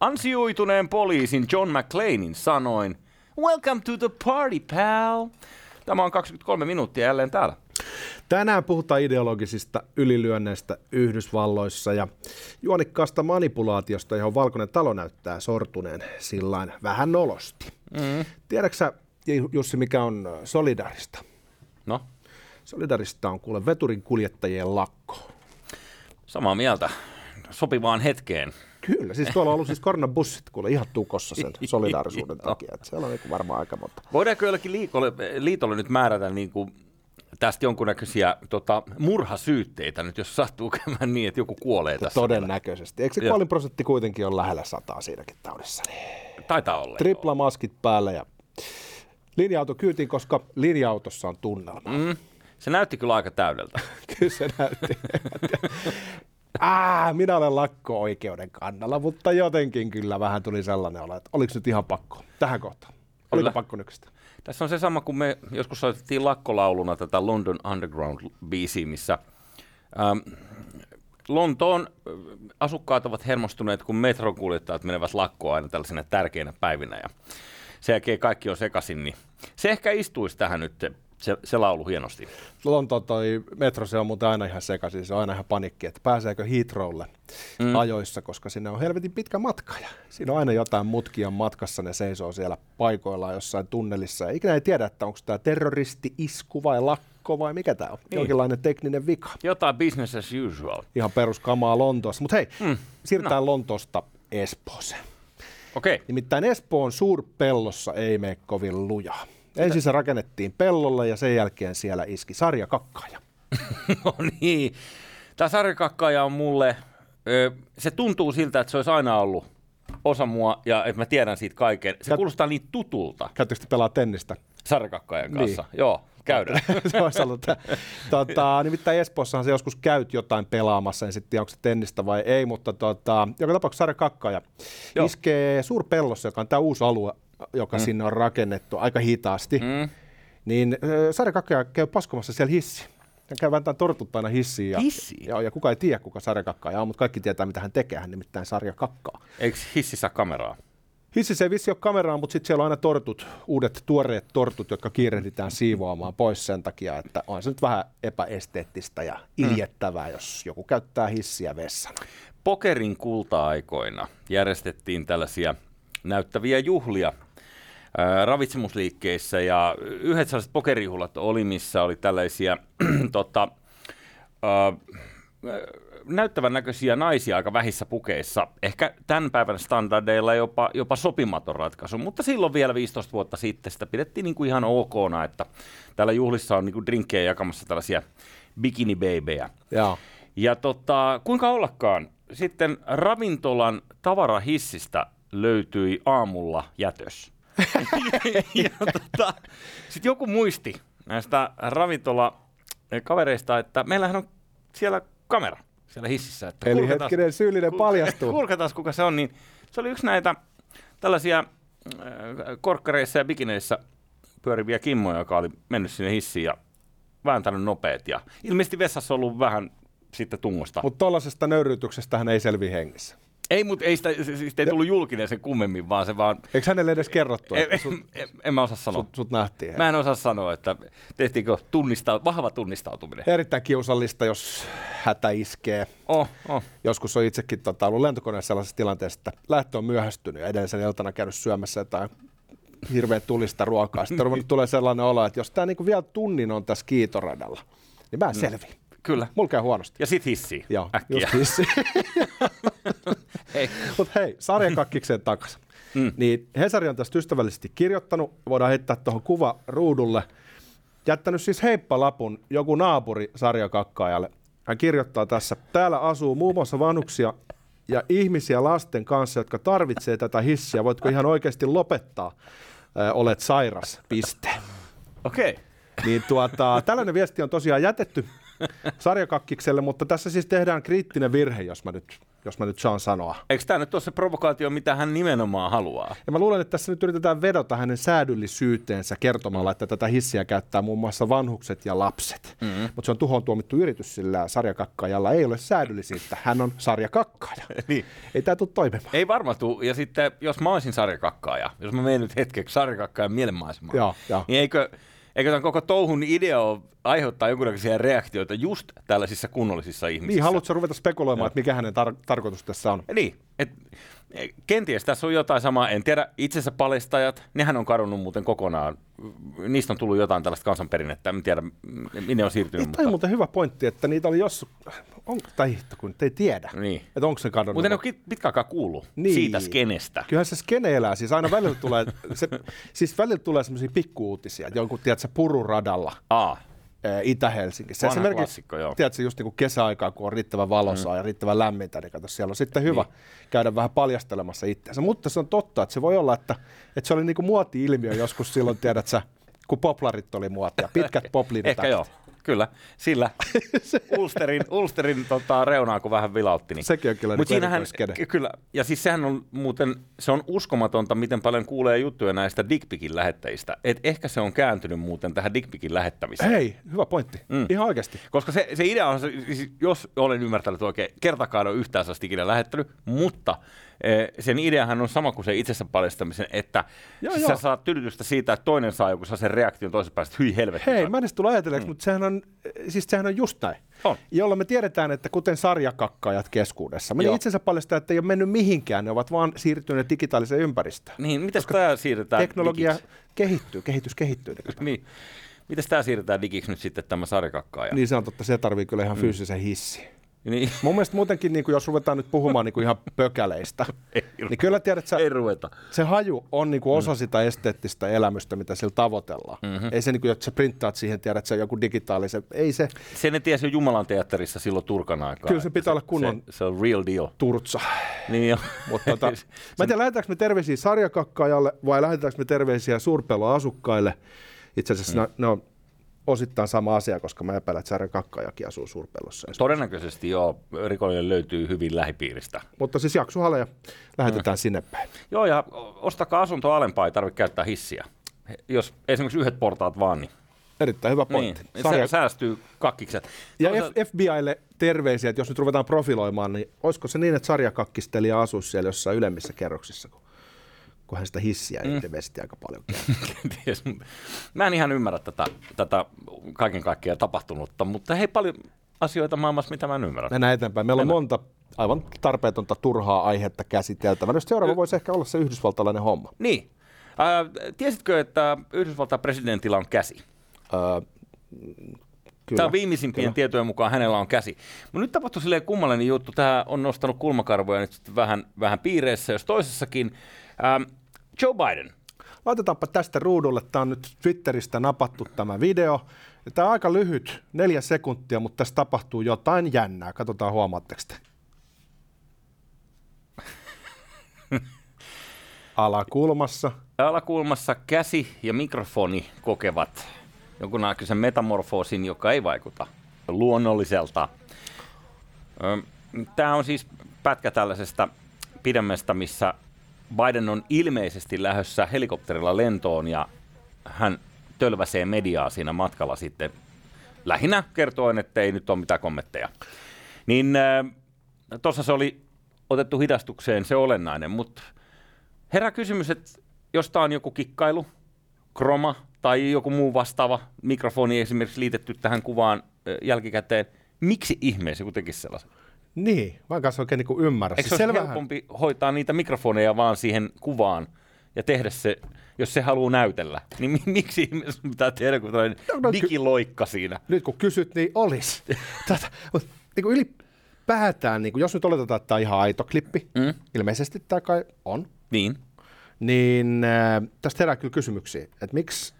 Ansioituneen poliisin John McClanein sanoin, Welcome to the party, pal. Tämä on 23 minuuttia jälleen täällä. Tänään puhutaan ideologisista ylilyönneistä Yhdysvalloissa ja juonikkaasta manipulaatiosta, johon Valkoinen talo näyttää sortuneen sillain vähän nolosti. Mm. Tiedätkö Jussi, mikä on solidarista? No? Solidarista on kuule veturin kuljettajien lakko. Samaa mieltä. Sopivaan hetkeen. Kyllä, siis tuolla on ollut siis koronabussit kuule ihan tukossa sen solidaarisuuden takia. Että siellä on niin varmaan aika monta. Voidaanko jollekin liitolle, liitolle nyt määrätä niin kuin tästä jonkunnäköisiä tota, murhasyytteitä nyt, jos sattuu käymään niin, että joku kuolee tässä. Todennäköisesti. Eikö se kuolin prosentti kuitenkin ole lähellä sataa siinäkin taudissa? Niin... Taitaa olla. Tripla maskit päällä ja linja-auto kyytiin, koska linja-autossa on tunnelma. Mm. Se näytti kyllä aika täydeltä. kyllä se näytti. Ah, minä olen lakko-oikeuden kannalla, mutta jotenkin kyllä vähän tuli sellainen olo, että oliko nyt ihan pakko tähän kohtaan? Oliko kyllä. pakko nykyistä? Tässä on se sama, kun me joskus soitettiin lakkolauluna tätä London Underground-biisiä, missä ähm, Lontoon äh, asukkaat ovat hermostuneet, kun metrokuljettajat menevät lakkoon aina tällaisena tärkeinä päivinä ja sen jälkeen kaikki on sekaisin, niin se ehkä istuisi tähän nyt se, se laulu hienosti. Lontoon toi metro, se on muuten aina ihan sekaisin, se on aina ihan panikki, että pääseekö Heathrowlle mm. ajoissa, koska sinne on helvetin pitkä matka ja siinä on aina jotain mutkia matkassa, ne seisoo siellä paikoillaan jossain tunnelissa ja ikinä ei tiedä, että onko tämä terroristi-isku vai lakko vai mikä tämä on, niin. jonkinlainen tekninen vika. Jotain business as usual. Ihan peruskamaa Lontoossa, mutta hei, mm. siirrytään no. Lontoosta Espooseen. Okei. Okay. Nimittäin Espoon suurpellossa ei mene kovin lujaa. Ensin se rakennettiin pellolle ja sen jälkeen siellä iski sarjakakkaaja. no niin. Tämä sarjakakkaaja on mulle, se tuntuu siltä, että se olisi aina ollut osa mua ja että mä tiedän siitä kaiken. Se Kä- kuulostaa niin tutulta. Käyttekö pelaa tennistä? Sarjakakkaajan kanssa, niin. joo. Käydään. se olisi ollut, tota, nimittäin Espoossahan se joskus käyt jotain pelaamassa, en sitten tiedä, onko se tennistä vai ei, mutta tota, joka tapauksessa sarjakakkaja iskee suurpellossa, joka on tämä uusi alue joka mm. sinne on rakennettu aika hitaasti, mm. niin sarjakakkaja käy paskomassa siellä hissi. Hän käy vähän tortut aina hissiin. Ja, Hissi? Ja, ja kuka ei tiedä, kuka sarjakakkaja on, mutta kaikki tietää, mitä hän tekee. Hän nimittäin sarjakakkaa. Eikö hississä kameraa? Hississä ei vissi ole kameraa, mutta sitten siellä on aina tortut, uudet tuoreet tortut, jotka kiirehditään siivoamaan pois sen takia, että on se nyt vähän epäesteettistä ja mm. iljettävää, mm. jos joku käyttää hissiä vessana. Pokerin kulta-aikoina järjestettiin tällaisia näyttäviä juhlia ravitsemusliikkeissä ja yhdet sellaiset pokerihulat oli, missä oli tällaisia tota, äh, näyttävän näköisiä naisia aika vähissä pukeissa. Ehkä tämän päivän standardeilla jopa, jopa sopimaton ratkaisu, mutta silloin vielä 15 vuotta sitten sitä pidettiin niin kuin ihan okona, että täällä juhlissa on niin kuin drinkkejä jakamassa tällaisia bikinibeibejä. Ja, ja tota, kuinka ollakaan, sitten ravintolan tavarahissistä löytyi aamulla jätös. ja tota, sitten joku muisti näistä ravintola-kavereista, että meillähän on siellä kamera siellä hississä. Että Eli hetkinen syyllinen paljastuu. Kuulkataan, kuka se on. Niin se oli yksi näitä tällaisia äh, korkkareissa ja bikineissä pyöriviä kimmoja, joka oli mennyt sinne hissiin ja vääntänyt nopeet. Ja ilmeisesti vessassa ollut vähän sitten tungosta. Mutta tuollaisesta nöyryytyksestä hän ei selvi hengissä. Ei, mutta ei, sitä, siis ei tullut julkinen sen kummemmin, vaan se vaan... Eikö hänelle edes kerrottu? En, sut, en, en mä osaa sanoa. Sut, sut nähtiin. Mä en osaa sanoa, että tehtiinkö tunnista, vahva tunnistautuminen. Erittäin kiusallista, jos hätä iskee. Oh, oh. Joskus on itsekin tota, ollut lentokoneessa sellaisessa tilanteessa, että lähtö on myöhästynyt ja edellisen iltana käynyt syömässä jotain hirveän tulista ruokaa. Sitten tulee sellainen olo, että jos tämä niinku vielä tunnin on tässä kiitoradalla, niin mä en mm. selviä. Kyllä. Mulla käy huonosti. Ja sit hissi. Joo, äkkiä. just hissi. hei. Mutta hei, sarjan kakkikseen takaisin. Mm. Niin Hesari on tästä ystävällisesti kirjoittanut, voidaan heittää tuohon kuva ruudulle, jättänyt siis heippalapun joku naapuri sarjakakkaajalle. Hän kirjoittaa tässä, täällä asuu muun muassa vanhuksia ja ihmisiä lasten kanssa, jotka tarvitsee tätä hissiä. Voitko ihan oikeasti lopettaa? Ö, olet sairas, piste. Okei. Okay. Niin tuota, tällainen viesti on tosiaan jätetty sarjakakkikselle, mutta tässä siis tehdään kriittinen virhe, jos mä nyt jos mä nyt saan sanoa. Eikö tämä nyt ole se provokaatio, mitä hän nimenomaan haluaa? Ja mä luulen, että tässä nyt yritetään vedota hänen säädyllisyyteensä kertomalla, että tätä hissiä käyttää muun muassa vanhukset ja lapset. Mm-hmm. Mutta se on tuhoon tuomittu yritys, sillä sarjakakkaajalla ei ole säädyllisyyttä. Hän on sarjakakkaaja. niin. Ei tämä tule toimimaan. Ei varmaan tule. Ja sitten, jos mä olisin sarjakakkaaja, jos mä menen nyt hetkeksi sarjakakkaajan mielenmaisemaan, niin eikö, eikö tämän koko touhun idea ole aiheuttaa jonkunnäköisiä reaktioita just tällaisissa kunnollisissa ihmisissä? Niin, haluatko ruveta spekuloimaan, että mikä hänen tar- tarkoitus tässä on? Niin, et, e, kenties tässä on jotain samaa, en tiedä, itsensä paljastajat, nehän on kadonnut muuten kokonaan, niistä on tullut jotain tällaista kansanperinnettä, en tiedä, minne on siirtynyt. Niin, Tämä on muuten hyvä pointti, että niitä oli jos... On, tai hitto, kun te ei tiedä, Niin. että onko se kadonnut. Mutta en ole pitkä aikaa kuullut Niin. siitä skenestä. Kyllähän se skene elää, siis aina välillä tulee, se, siis välillä tulee semmoisia pikkuuutisia, että jonkun, tiedätkö, pururadalla Aa, Itä-Helsingissä. Vanha Esimerkiksi, klassikko, tiedätkö, just niin kuin kesäaikaa, kun on riittävän valosaa mm. ja riittävän lämmintä, niin kato, siellä on sitten hyvä niin. käydä vähän paljastelemassa itseänsä. Mutta se on totta, että se voi olla, että, että se oli niin kuin muoti-ilmiö joskus silloin, tiedät sä, kun poplarit oli muotia, pitkät popliinitakit. ehkä joo, kyllä, sillä Ulsterin, Ulsterin tota, reunaa kun vähän vilautti. Niin. Sekin on kyllä Mut niin siinähän, kyllä, ja siis sehän on muuten, se on uskomatonta, miten paljon kuulee juttuja näistä dickpicin lähettäjistä. Et ehkä se on kääntynyt muuten tähän dickpicin lähettämiseen. Hei, hyvä pointti. Mm. Ihan oikeasti. Koska se, se idea on, siis jos olen ymmärtänyt oikein, kertakaan ole yhtään sellaista ikinä lähettänyt, mutta sen ideahan on sama kuin se itsensä paljastamisen, että Joo, siis joo. sä saat tyydytystä siitä, että toinen saa joku sen reaktion toisen päästä, hyi helvetti. Hei, mä en edes tullut ajatelleeksi, mm. mutta sehän on, siis sehän on just näin. On. Jolla me tiedetään, että kuten sarjakakkaajat keskuudessa, me itsensä paljastaa, että ei ole mennyt mihinkään, ne ovat vaan siirtyneet digitaaliseen ympäristöön. Niin, miten tämä siirretään Teknologia digiksi? kehittyy, kehitys kehittyy. Niin. Miten tämä siirretään digiksi nyt sitten tämä sarjakakkaaja? niin se on totta, se tarvii kyllä ihan fyysisen hissi. Niin. Mun mielestä muutenkin, niin kuin jos ruvetaan nyt puhumaan niin kuin ihan pökäleistä, Ei niin kyllä tiedät, sä, Ei ruveta. se haju on niin kuin osa sitä esteettistä elämystä, mitä sillä tavoitellaan. Mm-hmm. Ei se, niin kuin, että sä printtaat siihen, tiedät, sä joku digitaalisen, ei se Sen ne tiesi Jumalan teatterissa silloin Turkan aikaa. Kyllä se pitää olla kunnon- Se, se on real deal. turtsa. Niin jo. Mutta tota, mä en tiedä, lähetetäänkö me terveisiä sarjakakkaajalle vai lähetetäänkö me terveisiä suurpelon asukkaille. Itse asiassa mm. ne, ne on osittain sama asia, koska mä epäilen, että sarjakakkaajakin asuu suurpelossa. Todennäköisesti joo, rikollinen löytyy hyvin lähipiiristä. Mutta siis jaksuhaleja lähetetään mm. sinne päin. Joo, ja ostakaa asunto alempaa, ei tarvitse käyttää hissiä. Jos esimerkiksi yhdet portaat vaan, niin, Erittäin hyvä niin pointti. Sarja... säästyy kakkikset. Ja F- FBIlle terveisiä, että jos nyt ruvetaan profiloimaan, niin olisiko se niin, että sarjakakkistelija asuisi siellä jossain ylemmissä kerroksissa, kun, kun hän sitä hissiä mm. ilmeisesti aika paljon. Kenties. Mä en ihan ymmärrä tätä, tätä kaiken kaikkiaan tapahtunutta, mutta hei paljon asioita maailmassa, mitä mä en ymmärrä. Mennään eteenpäin. Meillä on monta aivan tarpeetonta, turhaa aihetta käsiteltävänä. Jos seuraava voisi ehkä olla se yhdysvaltalainen homma. Niin. Äh, tiesitkö, että Yhdysvaltain presidentillä on käsi? Öö, kyllä. Tämä on viimeisimpien kyllä. tietojen mukaan hänellä on käsi. Mutta nyt tapahtui silleen kummallinen juttu. Tämä on nostanut kulmakarvoja nyt sitten vähän, vähän piireissä, jos toisessakin. Ähm, Joe Biden. Laitetaanpa tästä ruudulle. Tämä on nyt Twitteristä napattu tämä video. Tämä on aika lyhyt, neljä sekuntia, mutta tässä tapahtuu jotain jännää. Katsotaan, huomaatteko te? Alakulmassa. Alakulmassa käsi ja mikrofoni kokevat jonkunnäköisen metamorfoosin, joka ei vaikuta luonnolliselta. Tämä on siis pätkä tällaisesta pidemmästä, missä Biden on ilmeisesti lähdössä helikopterilla lentoon ja hän tölväsee mediaa siinä matkalla sitten lähinnä kertoen, että ei nyt ole mitään kommentteja. Niin äh, tuossa se oli otettu hidastukseen se olennainen, mutta herää kysymys, että jos tämä on joku kikkailu, kroma tai joku muu vastaava mikrofoni esimerkiksi liitetty tähän kuvaan äh, jälkikäteen, miksi ihmeessä tekisi sellaisen? Niin, mä en kanssa oikein niin ymmärrä. Eikö se olisi selvähän- helpompi hoitaa niitä mikrofoneja vaan siihen kuvaan ja tehdä se, jos se haluaa näytellä, niin mi- miksi ihmeessä pitää tehdä kuin tällainen No, no, digiloikka siinä? nyt kun kysyt, niin olisi. Tätä, mutta niin kuin ylipäätään, niin kuin jos nyt oletetaan, että tämä on ihan aito klippi, mm. ilmeisesti tämä kai on, Niin. niin äh, tästä herää kyllä kysymyksiä, että miksi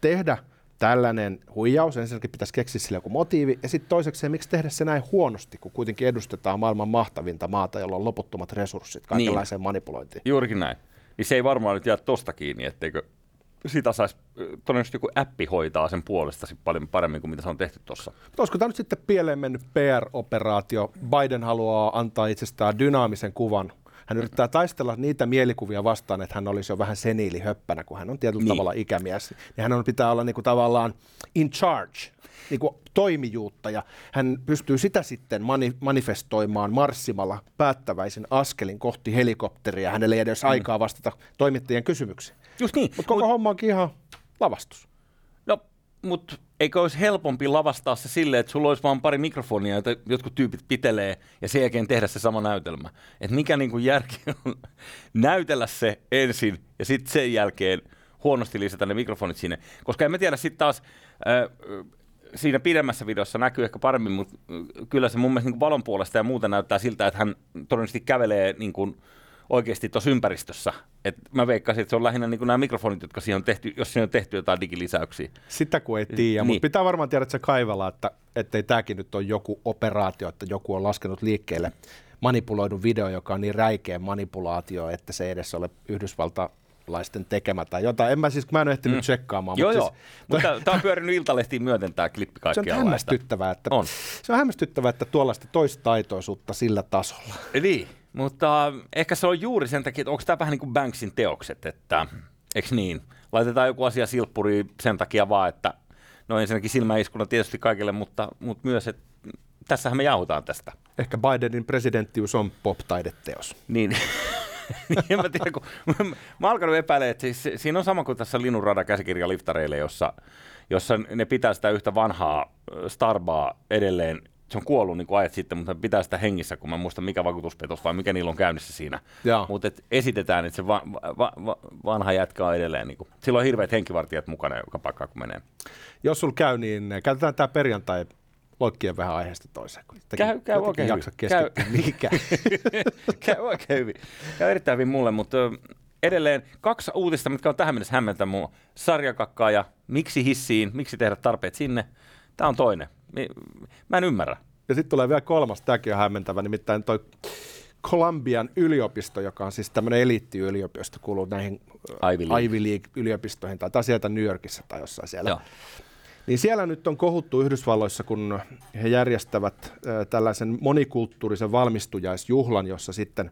tehdä tällainen huijaus, ensinnäkin pitäisi keksiä sille joku motiivi, ja sitten toiseksi miksi tehdä se näin huonosti, kun kuitenkin edustetaan maailman mahtavinta maata, jolla on loputtomat resurssit kaikenlaiseen manipulointiin. Juurikin näin. Niin se ei varmaan nyt jää tosta kiinni, etteikö sitä saisi todennäköisesti joku appi hoitaa sen puolesta paljon paremmin kuin mitä se on tehty tuossa. Olisiko tämä nyt sitten pieleen mennyt PR-operaatio? Biden haluaa antaa itsestään dynaamisen kuvan hän yrittää taistella niitä mielikuvia vastaan, että hän olisi jo vähän seniili höppänä, kun hän on tietyllä niin. tavalla ikämies. Ja hän on, pitää olla niin kuin tavallaan in charge, niin kuin toimijuutta, ja hän pystyy sitä sitten mani- manifestoimaan marssimalla päättäväisin askelin kohti helikopteria. Hänelle ei edes mm. aikaa vastata toimittajien kysymyksiin. Just niin. Mutta koko Mut... homma onkin ihan lavastus. No, mutta eikö olisi helpompi lavastaa se silleen, että sulla olisi vain pari mikrofonia, joita jotkut tyypit pitelee, ja sen jälkeen tehdä se sama näytelmä. Että mikä niin kuin järki on näytellä se ensin, ja sitten sen jälkeen huonosti lisätä ne mikrofonit sinne. Koska en mä tiedä sitten taas, äh, siinä pidemmässä videossa näkyy ehkä paremmin, mutta kyllä se mun mielestä niin valon puolesta ja muuta näyttää siltä, että hän todennäköisesti kävelee niin kuin, oikeasti tuossa ympäristössä. Et mä veikkasin, että se on lähinnä niin nämä mikrofonit, jotka siihen on tehty, jos siihen on tehty jotain digilisäyksiä. Sitä kun ei tiedä, niin. mutta pitää varmaan tiedä, että se kaivella, että ettei tämäkin nyt ole joku operaatio, että joku on laskenut liikkeelle manipuloidun video, joka on niin räikeä manipulaatio, että se ei edes ole Yhdysvalta laisten tekemä tai jotain. En mä siis, mä en ole ehtinyt mm. tsekkaamaan. Joo, mutta joo. Siis, mutta tämä on pyörinyt iltalehtiin myöten tämä klippi kaikkialla. Se on hämmästyttävää, että, on. se on hämmästyttävää, että tuollaista toistaitoisuutta sillä tasolla. Niin. Mutta ehkä se on juuri sen takia, että onko tämä vähän niin kuin Banksin teokset, että eikö niin? Laitetaan joku asia silppuriin sen takia vaan, että no ensinnäkin silmäiskuna tietysti kaikille, mutta, mutta myös, että tässähän me jauhutaan tästä. Ehkä Bidenin presidenttius on pop-taideteos. Niin. en mä tiedä, kun mä, mä alkanut epäillä, että siis, siinä on sama kuin tässä Linnunrada käsikirja liftareille, jossa, jossa ne pitää sitä yhtä vanhaa Starbaa edelleen se on kuollut niin kuin ajat sitten, mutta pitää sitä hengissä, kun mä muistan mikä vakuutuspetos vai mikä niillä on käynnissä siinä. Mutta esitetään, että se va- va- va- vanha jätkä on edelleen. Niin kuin. Sillä on hirveät henkivartijat mukana joka paikkaan, kun menee. Jos sulla käy, niin käytetään tämä perjantai loikkien vähän aiheesta toiseen. Kun käy, käy oikein jaksa käy. mihinkään. käy oikein hyvin. Käy erittäin hyvin mulle, mutta edelleen kaksi uutista, mitkä on tähän mennessä hämmentänyt mua. Sarjakakkaa ja miksi hissiin, miksi tehdä tarpeet sinne. Tämä on toinen. Mä en ymmärrä. Ja sitten tulee vielä kolmas, tämäkin on hämmentävä, nimittäin toi Columbian yliopisto, joka on siis tämmöinen eliittiyliopisto, kuuluu näihin Ivy League. Ivy League-yliopistoihin, tai taas sieltä New Yorkissa tai jossain siellä. Joo. Niin siellä nyt on kohuttu Yhdysvalloissa, kun he järjestävät äh, tällaisen monikulttuurisen valmistujaisjuhlan, jossa sitten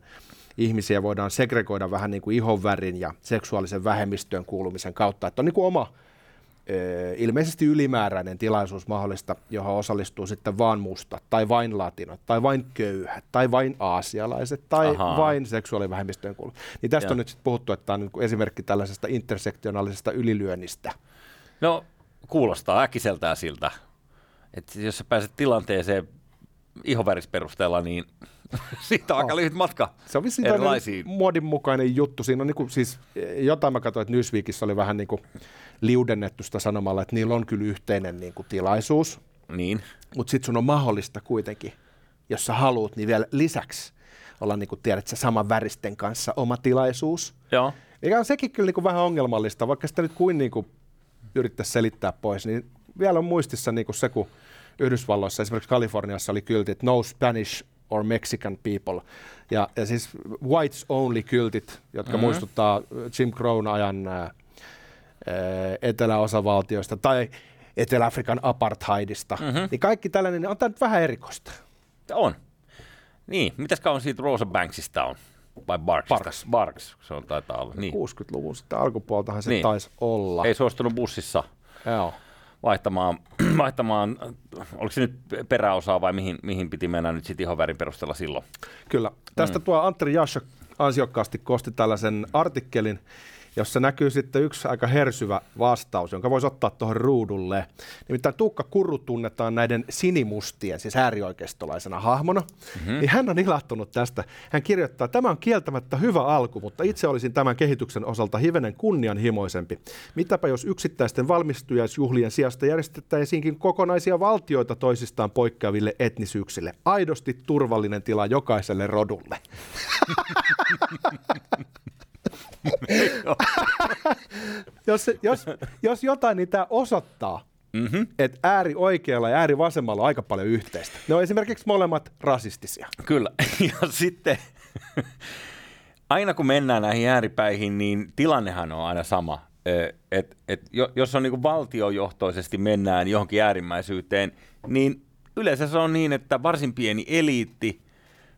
ihmisiä voidaan segregoida vähän niin kuin ihonvärin ja seksuaalisen vähemmistöön kuulumisen kautta. Että on niin kuin oma ilmeisesti ylimääräinen tilaisuus mahdollista, johon osallistuu sitten vain musta, tai vain latinot, tai vain köyhät, tai vain aasialaiset, tai Ahaa. vain seksuaalivähemmistöön kuuluvat. Niin tästä ja. on nyt sitten puhuttu, että tämä on niin esimerkki tällaisesta intersektionaalisesta ylilyönnistä. No, kuulostaa äkiseltään siltä, että jos sä pääset tilanteeseen ihovärisperusteella, niin siitä on aika lyhyt matka Se on vissiin muodin mukainen juttu. Siinä on niin kuin, siis, jotain mä katsoin, että Newsweekissa oli vähän niin kuin liudennettu sitä sanomalla, että niillä on kyllä yhteinen niin kuin, tilaisuus. Niin. Mutta sitten sun on mahdollista kuitenkin, jos sä haluat, niin vielä lisäksi olla, niin kuin tiedät, se saman väristen kanssa oma tilaisuus. Joo. Mikä on sekin kyllä niin kuin vähän ongelmallista, vaikka sitä nyt kuin, niin kuin yrittäisi selittää pois, niin vielä on muistissa niin kuin se, kun Yhdysvalloissa, esimerkiksi Kaliforniassa oli kyltit No Spanish or Mexican people. Ja, ja siis whites only kyltit, jotka mm-hmm. muistuttaa Jim Crown ajan ää, eteläosavaltioista tai Etelä-Afrikan apartheidista. Mm-hmm. Niin kaikki tällainen on tämä nyt vähän erikoista. On. Niin, mitäs kauan siitä Rosa Banksista on? Vai Barksista? Barks. Barks, se on taitaa olla. Niin. 60-luvun sitten alkupuoltahan se niin. taisi olla. Ei suostunut bussissa. Joo vaihtamaan, vaihtamaan, oliko se nyt peräosaa vai mihin, mihin piti mennä nyt sitten värin perusteella silloin? Kyllä. Tästä mm. tuo Antteri Jasha ansiokkaasti kosti tällaisen artikkelin, jossa näkyy sitten yksi aika hersyvä vastaus, jonka voisi ottaa tuohon ruudulle. Nimittäin Tuukka Kurru tunnetaan näiden sinimustien, siis äärioikeistolaisena hahmona, mm-hmm. niin hän on ilahtunut tästä. Hän kirjoittaa, tämä on kieltämättä hyvä alku, mutta itse olisin tämän kehityksen osalta hivenen kunnianhimoisempi. Mitäpä jos yksittäisten valmistujaisjuhlien sijasta järjestettäisiinkin kokonaisia valtioita toisistaan poikkeaville etnisyyksille. Aidosti turvallinen tila jokaiselle rodulle. jos, jos, jos jotain, niin tämä osoittaa, mm-hmm. että ääri oikealla ja ääri vasemmalla on aika paljon yhteistä. Ne on esimerkiksi molemmat rasistisia. Kyllä. Ja sitten aina kun mennään näihin ääripäihin, niin tilannehan on aina sama. että et, jos on niin valtiojohtoisesti mennään johonkin äärimmäisyyteen, niin yleensä se on niin, että varsin pieni eliitti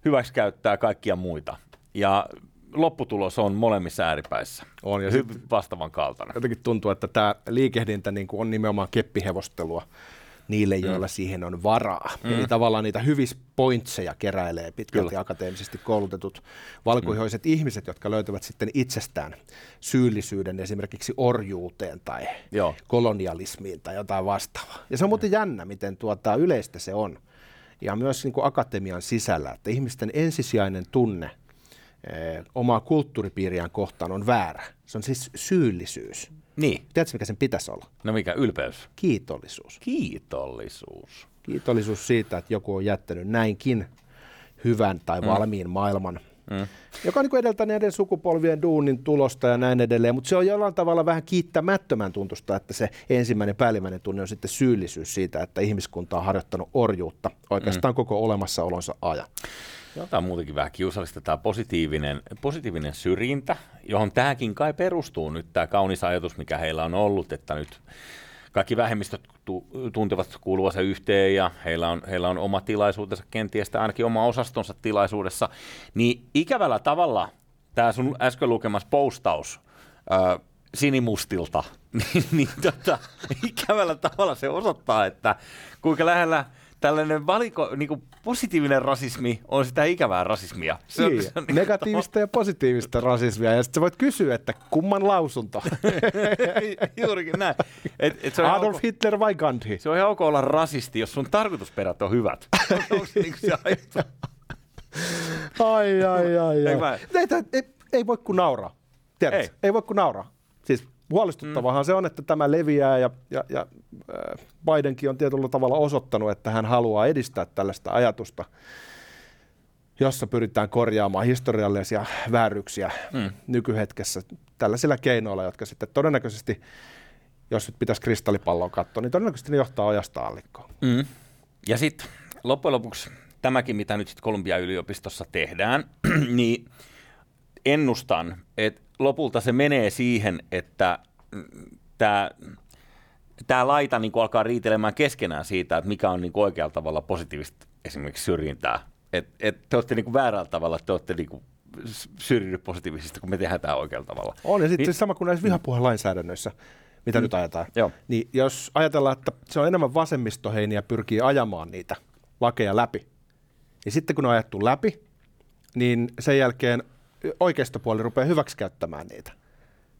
hyväksikäyttää kaikkia muita. Ja lopputulos on molemmissa ääripäissä. On ja hyvin vastaavan kaltainen. Jotenkin tuntuu, että tämä liikehdintä niin on nimenomaan keppihevostelua niille, mm. joilla mm. siihen on varaa. Mm. Eli tavallaan niitä hyvissä pointseja keräilee pitkälti Kyllä. akateemisesti koulutetut valkoihoiset mm. ihmiset, jotka löytävät sitten itsestään syyllisyyden esimerkiksi orjuuteen tai Joo. kolonialismiin tai jotain vastaavaa. Ja se on muuten mm. jännä, miten tuota, yleistä se on. Ja myös niin kuin akatemian sisällä, että ihmisten ensisijainen tunne omaa kulttuuripiiriään kohtaan on väärä. Se on siis syyllisyys. Niin. Tiedätkö, mikä sen pitäisi olla? No mikä? Ylpeys? Kiitollisuus. Kiitollisuus. Kiitollisuus siitä, että joku on jättänyt näinkin hyvän tai mm. valmiin maailman, mm. joka on niin edeltäneiden sukupolvien duunin tulosta ja näin edelleen, mutta se on jollain tavalla vähän kiittämättömän tuntusta, että se ensimmäinen päällimmäinen tunne on sitten syyllisyys siitä, että ihmiskunta on harjoittanut orjuutta oikeastaan mm. koko olemassaolonsa ajan. Tämä on muutenkin vähän kiusallista, tämä positiivinen, positiivinen syrjintä, johon tämäkin kai perustuu nyt tämä kaunis ajatus, mikä heillä on ollut, että nyt kaikki vähemmistöt tu- tuntevat kuuluvansa yhteen ja heillä on, heillä on oma tilaisuutensa kenties tai ainakin oma osastonsa tilaisuudessa, niin ikävällä tavalla tämä sun äsken lukemas postaus ää, sinimustilta, niin, niin tota, ikävällä tavalla se osoittaa, että kuinka lähellä – tällainen valiko, niin kuin positiivinen rasismi on sitä ikävää rasismia. Se niin, on, se on niin negatiivista ja positiivista rasismia. Ja sitten voit kysyä, että kumman lausunto? Juurikin näin. Et, et se on Adolf ok, Hitler vai Gandhi? Se on ihan ok olla rasisti, jos sun tarkoitusperät on hyvät. Onko se, niin se ai, ai, ai, ai. Ei, ei, ei, ei voi kuin nauraa. Ei. ei voi kuin nauraa. Siis Huolestuttavahan mm. se on, että tämä leviää ja, ja, ja Bidenkin on tietyllä tavalla osoittanut, että hän haluaa edistää tällaista ajatusta, jossa pyritään korjaamaan historiallisia vääryyksiä mm. nykyhetkessä tällaisilla keinoilla, jotka sitten todennäköisesti, jos nyt pitäisi kristallipalloa katsoa, niin todennäköisesti ne johtaa ajasta allikkoon. Mm. Ja sitten loppujen lopuksi tämäkin, mitä nyt sitten Kolumbian yliopistossa tehdään, niin ennustan, että lopulta se menee siihen, että tämä tämä laita niin alkaa riitelemään keskenään siitä, että mikä on niin oikealla tavalla positiivista esimerkiksi syrjintää. Et, et te olette niin väärällä tavalla, te olette niin syrjinyt positiivisesti, kun me tehdään tämä oikealla tavalla. On, ja sitten niin, sama kuin näissä vihapuhelainsäädännöissä, mitä mm, nyt ajetaan. Joo. Niin jos ajatellaan, että se on enemmän vasemmistoheiniä pyrkii ajamaan niitä lakeja läpi, niin sitten kun ne on ajettu läpi, niin sen jälkeen oikeistopuoli rupeaa hyväksikäyttämään niitä.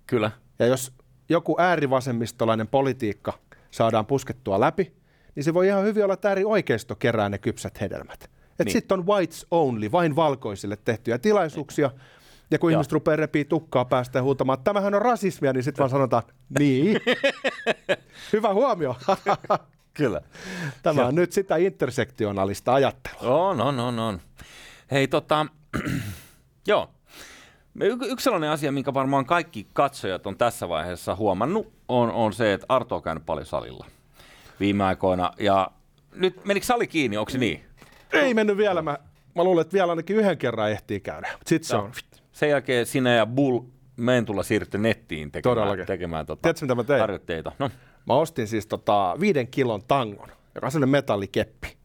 Kyllä. Ja jos joku äärivasemmistolainen politiikka saadaan puskettua läpi, niin se voi ihan hyvin olla, että äärioikeisto kerää ne kypsät hedelmät. Että niin. sitten on whites only, vain valkoisille tehtyjä tilaisuuksia, niin. ja kun Joo. ihmiset rupeaa repii tukkaa päästä ja huutamaan, että tämähän on rasismia, niin sitten vaan sanotaan, niin. Hyvä huomio. Kyllä. Tämä on nyt sitä intersektionaalista ajattelua. On, on, on, on. Hei, tota, joo, Y- yksi sellainen asia, minkä varmaan kaikki katsojat on tässä vaiheessa huomannut, on, on se, että Arto on käynyt paljon salilla viime aikoina. Ja nyt menikö sali kiinni, onko se niin? Ei mennyt vielä. Mä, mä luulen, että vielä ainakin yhden kerran ehtii käydä. Sitten se on. Sen jälkeen sinä ja Bull tulla siirrytte nettiin tekemään, Todellakin. tekemään tota Tiedätkö, mitä mä tein? harjoitteita. No. Mä ostin siis tota viiden kilon tangon, joka on sellainen metallikeppi.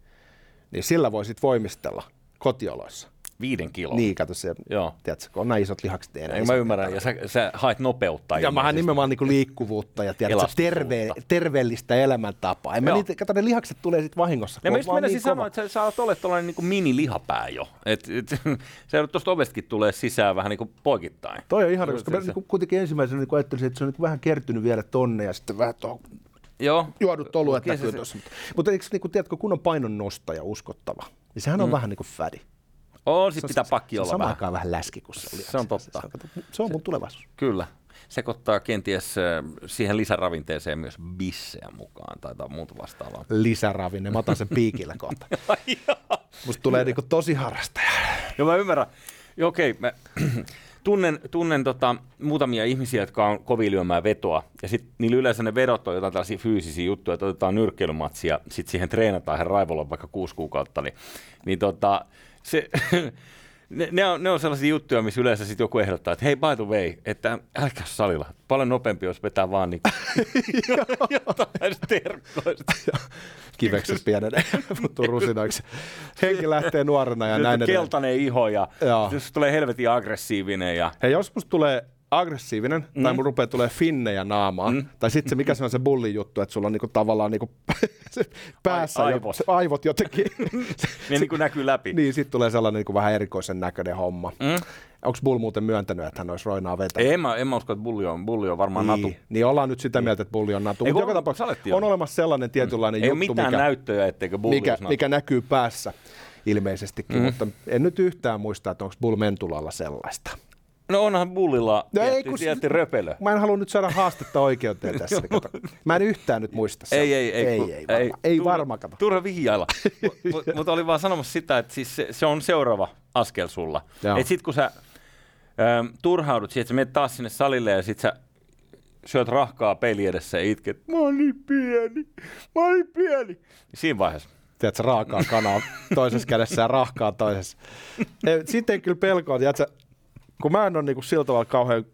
Niin sillä voisit voimistella kotioloissa. Viiden kiloa. Niin, kato se, Joo. tiedätkö, kun on näin isot lihakset. Ei, ei mä ymmärrän, ja sä, sä haet nopeutta. Ja mä nimenomaan niin liikkuvuutta ja tiedätkö, terve, terveellistä elämäntapaa. En mä niitä, kato, ne lihakset tulee sitten vahingossa. Ja mä just niin sanoa, että sä, sä oot olet tuollainen niin mini-lihapää jo. Et, et, se tuosta ovestakin tulee sisään vähän niin kuin poikittain. Toi on ihana, koska se, mä niin kuitenkin ensimmäisenä niin ajattelisin, että se on niin vähän kertynyt vielä tonne ja sitten vähän tuohon Joo. juodut oluet näkyy tuossa. Mutta, mutta eikö niin kuin, tiedätkö, kun on painon nostaja uskottava, niin sehän on mm. vähän niin kuin fädi. On, sit pitää pakki se, olla se vähän. aikaan vähän läski, kun se oli. Se on totta. Se, se on mun tulevaisuus. Kyllä. Sekoittaa kenties siihen lisäravinteeseen myös bissejä mukaan tai muuta vastaavaa. Lisäravinne, mä otan sen piikillä kohta. Musta tulee niinku tosi harrastaja. Joo, mä ymmärrän. Joo, okei, okay, mä tunnen, tunnen tota, muutamia ihmisiä, jotka on kovin lyömään vetoa, ja sitten niillä yleensä ne vedot on jotain tällaisia fyysisiä juttuja, että otetaan nyrkkeilymatsia, sitten siihen treenataan ihan raivolla vaikka kuusi kuukautta, niin, niin tota, se, ne, ne, on, ne on sellaisia juttuja, missä yleensä sit joku ehdottaa, että hei, by the way, että älkää salilla. Paljon nopeampi, jos vetää vaan niin jotain terkkoista. Kivekset pienenee, muuttuu rusinoiksi. Henki lähtee nuorena ja näin. Keltainen iho ja jos tulee helvetin aggressiivinen ja Hei, jos musta tulee aggressiivinen, mm. tai mun rupeaa tulee finnejä naamaan, mm. tai sitten se, mikä se on se bullin juttu, että sulla on niinku tavallaan niinku se päässä Ai- jo- aivot. se aivot jotenkin. ne niin kuin näkyy läpi. niin, sitten tulee sellainen niinku vähän erikoisen näköinen homma. Mm. Onko Bull muuten myöntänyt, että hän olisi roinaa vetänyt? En mä, en mä usko, että bulli on, bulli on varmaan natu. Niin, niin ollaan nyt sitä mieltä, että bulli on natu. Ei, Mutta joka on- tapauksessa on olemassa sellainen tietynlainen Ei ole juttu, mitään mikä, näyttöjä, etteikö bulli mikä, mikä näkyy päässä ilmeisestikin, mm. mutta en nyt yhtään muista, että onko Bull Mentulalla sellaista. No onhan bullilla No ei, tietty, kun- tietty röpelö. Mä en halua nyt saada haastetta oikeuteen tässä. kato. Mä en yhtään nyt muista sitä. Ei, ei, ei. Ei, kun- ei, varma, ei turha- varma kato. Turha vihjailla. Mutta mut oli vaan sanomassa sitä, että siis se, se on seuraava askel sulla. Joo. Et sit kun sä ähm, turhaudut siihen, että sä menet taas sinne salille ja sit sä syöt rahkaa peli edessä ja itket, mä niin pieni, mä niin pieni. Siinä vaiheessa. Tiedätkö, raakaa kanaa toisessa kädessä ja rahkaa toisessa. Ei, Sitten ei kyllä pelkoa, tiedätkö, kun mä en ole niinku sillä tavalla kauhean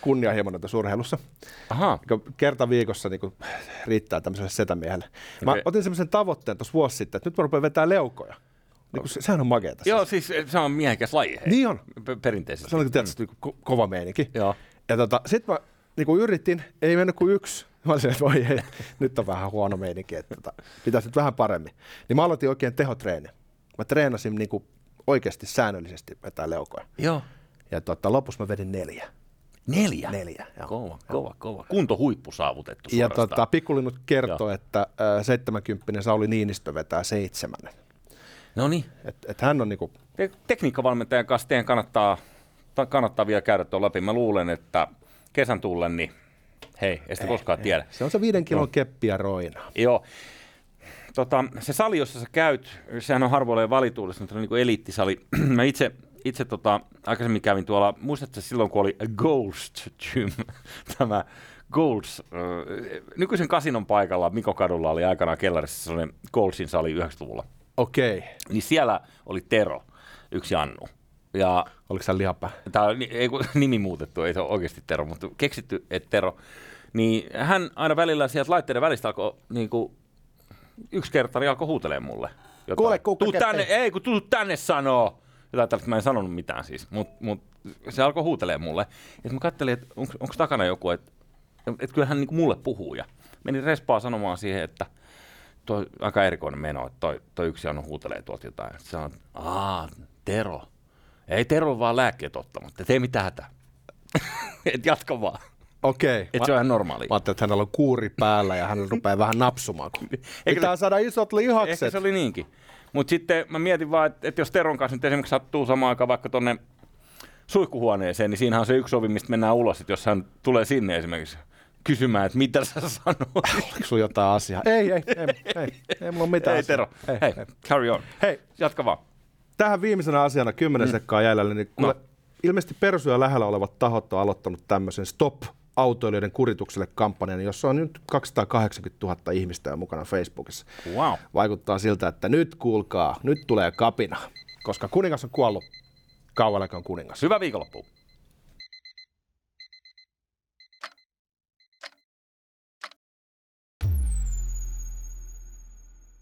kunnianhimoinen tässä urheilussa. Aha. Niin kerta viikossa niin riittää tämmöiselle setämiehelle. Mä Okei. otin semmoisen tavoitteen tuossa vuosi sitten, että nyt mä rupean vetää leukoja. Niin se, sehän on makeeta. Joo, siis se on miehekäs laji. Hei. Niin on. P- perinteisesti. Se on niin tietysti mm. ko- kova meininki. Joo. Ja tota, sit mä niin kuin yritin, ei mennyt kuin yksi. Mä olin silleen, että voi ei, nyt on vähän huono meininki, että tota, pitäisi nyt vähän paremmin. Niin mä aloitin oikein tehotreeni. Mä treenasin niin kuin oikeasti säännöllisesti vetää leukoja. Joo. Ja tota, lopussa mä vedin neljä. Neljä. Neljä, joo. Kova, kova, kova. Kunto huippu saavutettu Ja tota, pikkulinnut kertoo, että äh, 70 Sauli Niinistö vetää seitsemännen. No niin. Et, et hän on niinku, Te- Tekniikkavalmentajan kanssa teidän kannattaa, ta- kannattaa vielä käydä tuon läpi. Mä luulen, että kesän tullen, niin hei, ei sitä koskaan tiedä. se on se viiden kilon keppi ja roina. Joo. Tota, se sali, jossa sä käyt, sehän on harvoille valituudessa, mutta on niin kuin eliittisali. Mä itse, itse tota, aikaisemmin kävin tuolla, muistatko silloin, kun oli Ghost Gym, tämä Golds, äh, nykyisen kasinon paikalla Mikokadulla oli aikanaan kellarissa sellainen Goldsin sali 90-luvulla. Okei. Niin siellä oli Tero, yksi Annu. Ja Oliko se lihapää? tämä on ei, nimi muutettu, ei se ole oikeasti Tero, mutta keksitty, että Tero. Niin hän aina välillä sieltä laitteiden välistä alkoi, niin kuin, yksi kerta alkoi huutelee mulle. Jotain. Kuule, tuu ke- tänne, ei. ei kun tuu tänne sanoo. Jotain tällaista, mä en sanonut mitään siis, mutta mut, se alkoi huutelee mulle. Ja mä katselin, että onko takana joku, että et kyllä hän niin mulle puhuu. Ja menin respaa sanomaan siihen, että toi aika erikoinen meno, että toi, toi yksi Anu huutelee tuolta jotain. Sanoin, että aa, Tero. Ei Tero vaan lääkkeet ottamatta, et ei mitään hätää. et jatka vaan. Okei. Et se on ihan normaali. Mä ajattelin, että hänellä on kuuri päällä ja hän rupeaa vähän napsumaan. Kun pitää saada isot Ehkä lihakset. se oli niinkin. Mutta sitten mä mietin vaan, että, että jos Teron kanssa nyt esimerkiksi sattuu samaan aikaan vaikka tonne suihkuhuoneeseen, niin siinähän on se yksi ovi, mistä mennään ulos, että jos hän tulee sinne esimerkiksi kysymään, että mitä sä sanoit. Oliko sulla jotain asiaa? Ei, ei, ei, ei, ei mulla ole mitään Ei asiaa. Tero, hei, carry on. Hei, Jatka vaan. tähän viimeisenä asiana, kymmenen mm. sekkaa jäljellä, niin kuule, No. ilmeisesti Persuja lähellä olevat tahot on aloittanut tämmöisen Stop autoilijoiden kuritukselle kampanjan, jossa on nyt 280 000 ihmistä jo mukana Facebookissa. Wow. Vaikuttaa siltä, että nyt kuulkaa, nyt tulee kapina, koska kuningas on kuollut. Kauan aikaan kuningas. Hyvää viikonloppua.